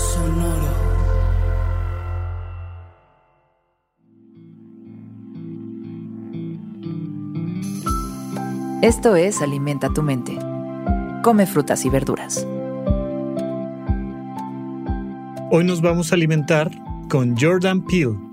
Sonoro. Esto es Alimenta tu mente. Come frutas y verduras. Hoy nos vamos a alimentar con Jordan Peele.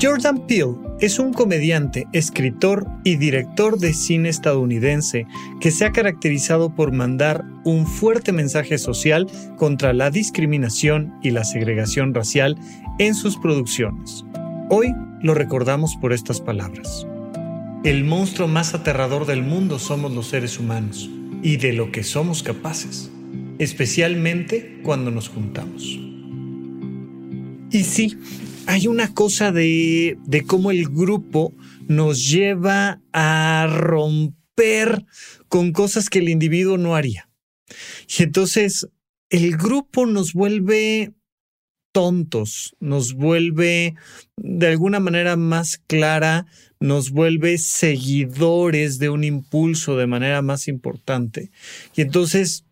Jordan Peele es un comediante, escritor y director de cine estadounidense que se ha caracterizado por mandar un fuerte mensaje social contra la discriminación y la segregación racial en sus producciones. Hoy lo recordamos por estas palabras. El monstruo más aterrador del mundo somos los seres humanos y de lo que somos capaces, especialmente cuando nos juntamos. Y sí, hay una cosa de, de cómo el grupo nos lleva a romper con cosas que el individuo no haría. Y entonces el grupo nos vuelve tontos, nos vuelve de alguna manera más clara, nos vuelve seguidores de un impulso de manera más importante. Y entonces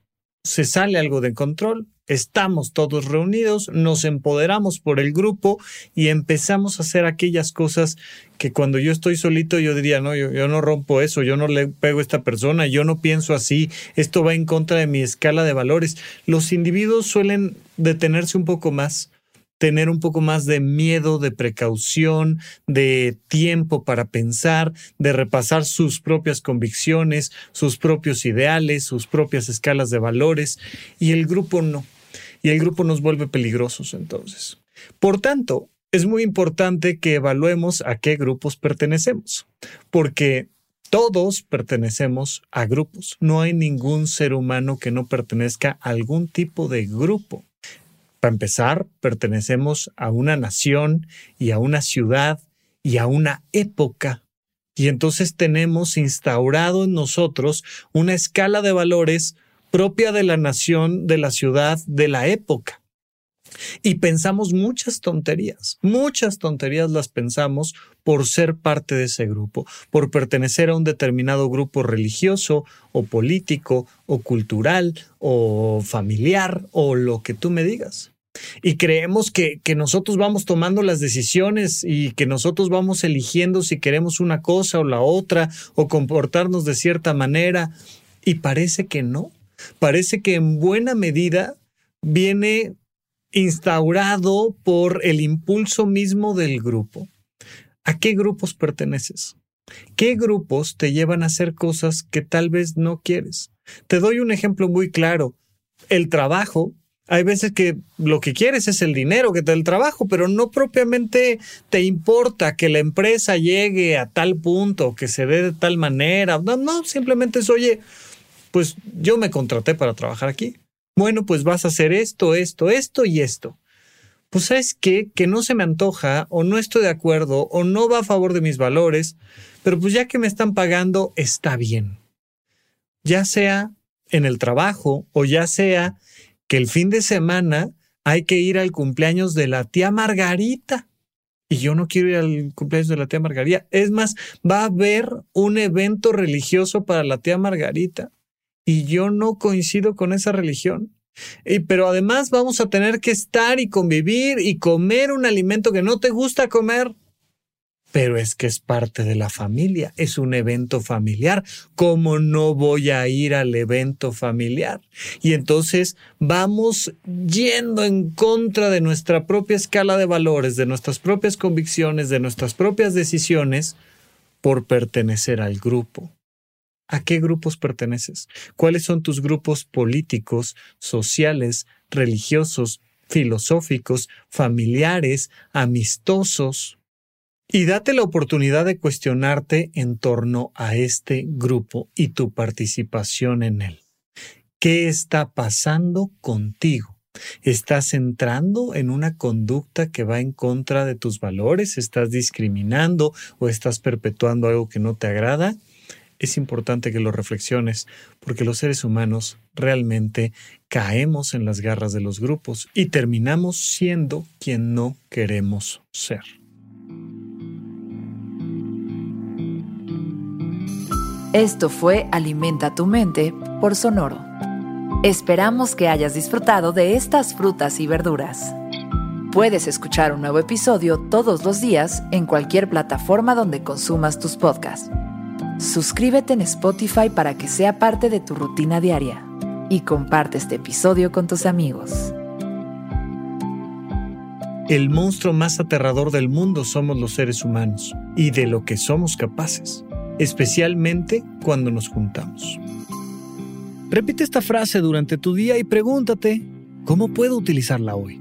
se sale algo de control, estamos todos reunidos, nos empoderamos por el grupo y empezamos a hacer aquellas cosas que cuando yo estoy solito yo diría, no, yo, yo, no rompo eso, yo no le pego a esta persona, yo no pienso así, esto va en contra de mi escala de valores. Los individuos suelen detenerse un poco más tener un poco más de miedo, de precaución, de tiempo para pensar, de repasar sus propias convicciones, sus propios ideales, sus propias escalas de valores, y el grupo no. Y el grupo nos vuelve peligrosos entonces. Por tanto, es muy importante que evaluemos a qué grupos pertenecemos, porque todos pertenecemos a grupos. No hay ningún ser humano que no pertenezca a algún tipo de grupo. Para empezar, pertenecemos a una nación y a una ciudad y a una época. Y entonces tenemos instaurado en nosotros una escala de valores propia de la nación, de la ciudad, de la época. Y pensamos muchas tonterías, muchas tonterías las pensamos por ser parte de ese grupo, por pertenecer a un determinado grupo religioso o político o cultural o familiar o lo que tú me digas. Y creemos que, que, nosotros vamos tomando las decisiones y que nosotros vamos eligiendo si queremos una cosa o la otra o comportarnos de cierta manera. Y parece que no. Parece que en buena medida viene instaurado por el impulso mismo del grupo. ¿A qué grupos perteneces? ¿Qué grupos te llevan a hacer cosas que tal vez no quieres? Te doy un ejemplo muy claro. El trabajo hay veces que lo que quieres es el dinero que te da el trabajo, pero no propiamente te importa que la empresa llegue a tal punto, que se dé de tal manera. No, no, simplemente es, oye, pues yo me contraté para trabajar aquí. Bueno, pues vas a hacer esto, esto, esto y esto. Pues sabes qué, que no se me antoja o no estoy de acuerdo o no va a favor de mis valores, pero pues ya que me están pagando, está bien. Ya sea en el trabajo o ya sea que el fin de semana hay que ir al cumpleaños de la tía Margarita. Y yo no quiero ir al cumpleaños de la tía Margarita. Es más, va a haber un evento religioso para la tía Margarita. Y yo no coincido con esa religión. Y, pero además vamos a tener que estar y convivir y comer un alimento que no te gusta comer pero es que es parte de la familia, es un evento familiar. ¿Cómo no voy a ir al evento familiar? Y entonces vamos yendo en contra de nuestra propia escala de valores, de nuestras propias convicciones, de nuestras propias decisiones por pertenecer al grupo. ¿A qué grupos perteneces? ¿Cuáles son tus grupos políticos, sociales, religiosos, filosóficos, familiares, amistosos? Y date la oportunidad de cuestionarte en torno a este grupo y tu participación en él. ¿Qué está pasando contigo? ¿Estás entrando en una conducta que va en contra de tus valores? ¿Estás discriminando o estás perpetuando algo que no te agrada? Es importante que lo reflexiones porque los seres humanos realmente caemos en las garras de los grupos y terminamos siendo quien no queremos ser. Esto fue Alimenta tu mente por Sonoro. Esperamos que hayas disfrutado de estas frutas y verduras. Puedes escuchar un nuevo episodio todos los días en cualquier plataforma donde consumas tus podcasts. Suscríbete en Spotify para que sea parte de tu rutina diaria y comparte este episodio con tus amigos. El monstruo más aterrador del mundo somos los seres humanos y de lo que somos capaces especialmente cuando nos juntamos. Repite esta frase durante tu día y pregúntate, ¿cómo puedo utilizarla hoy?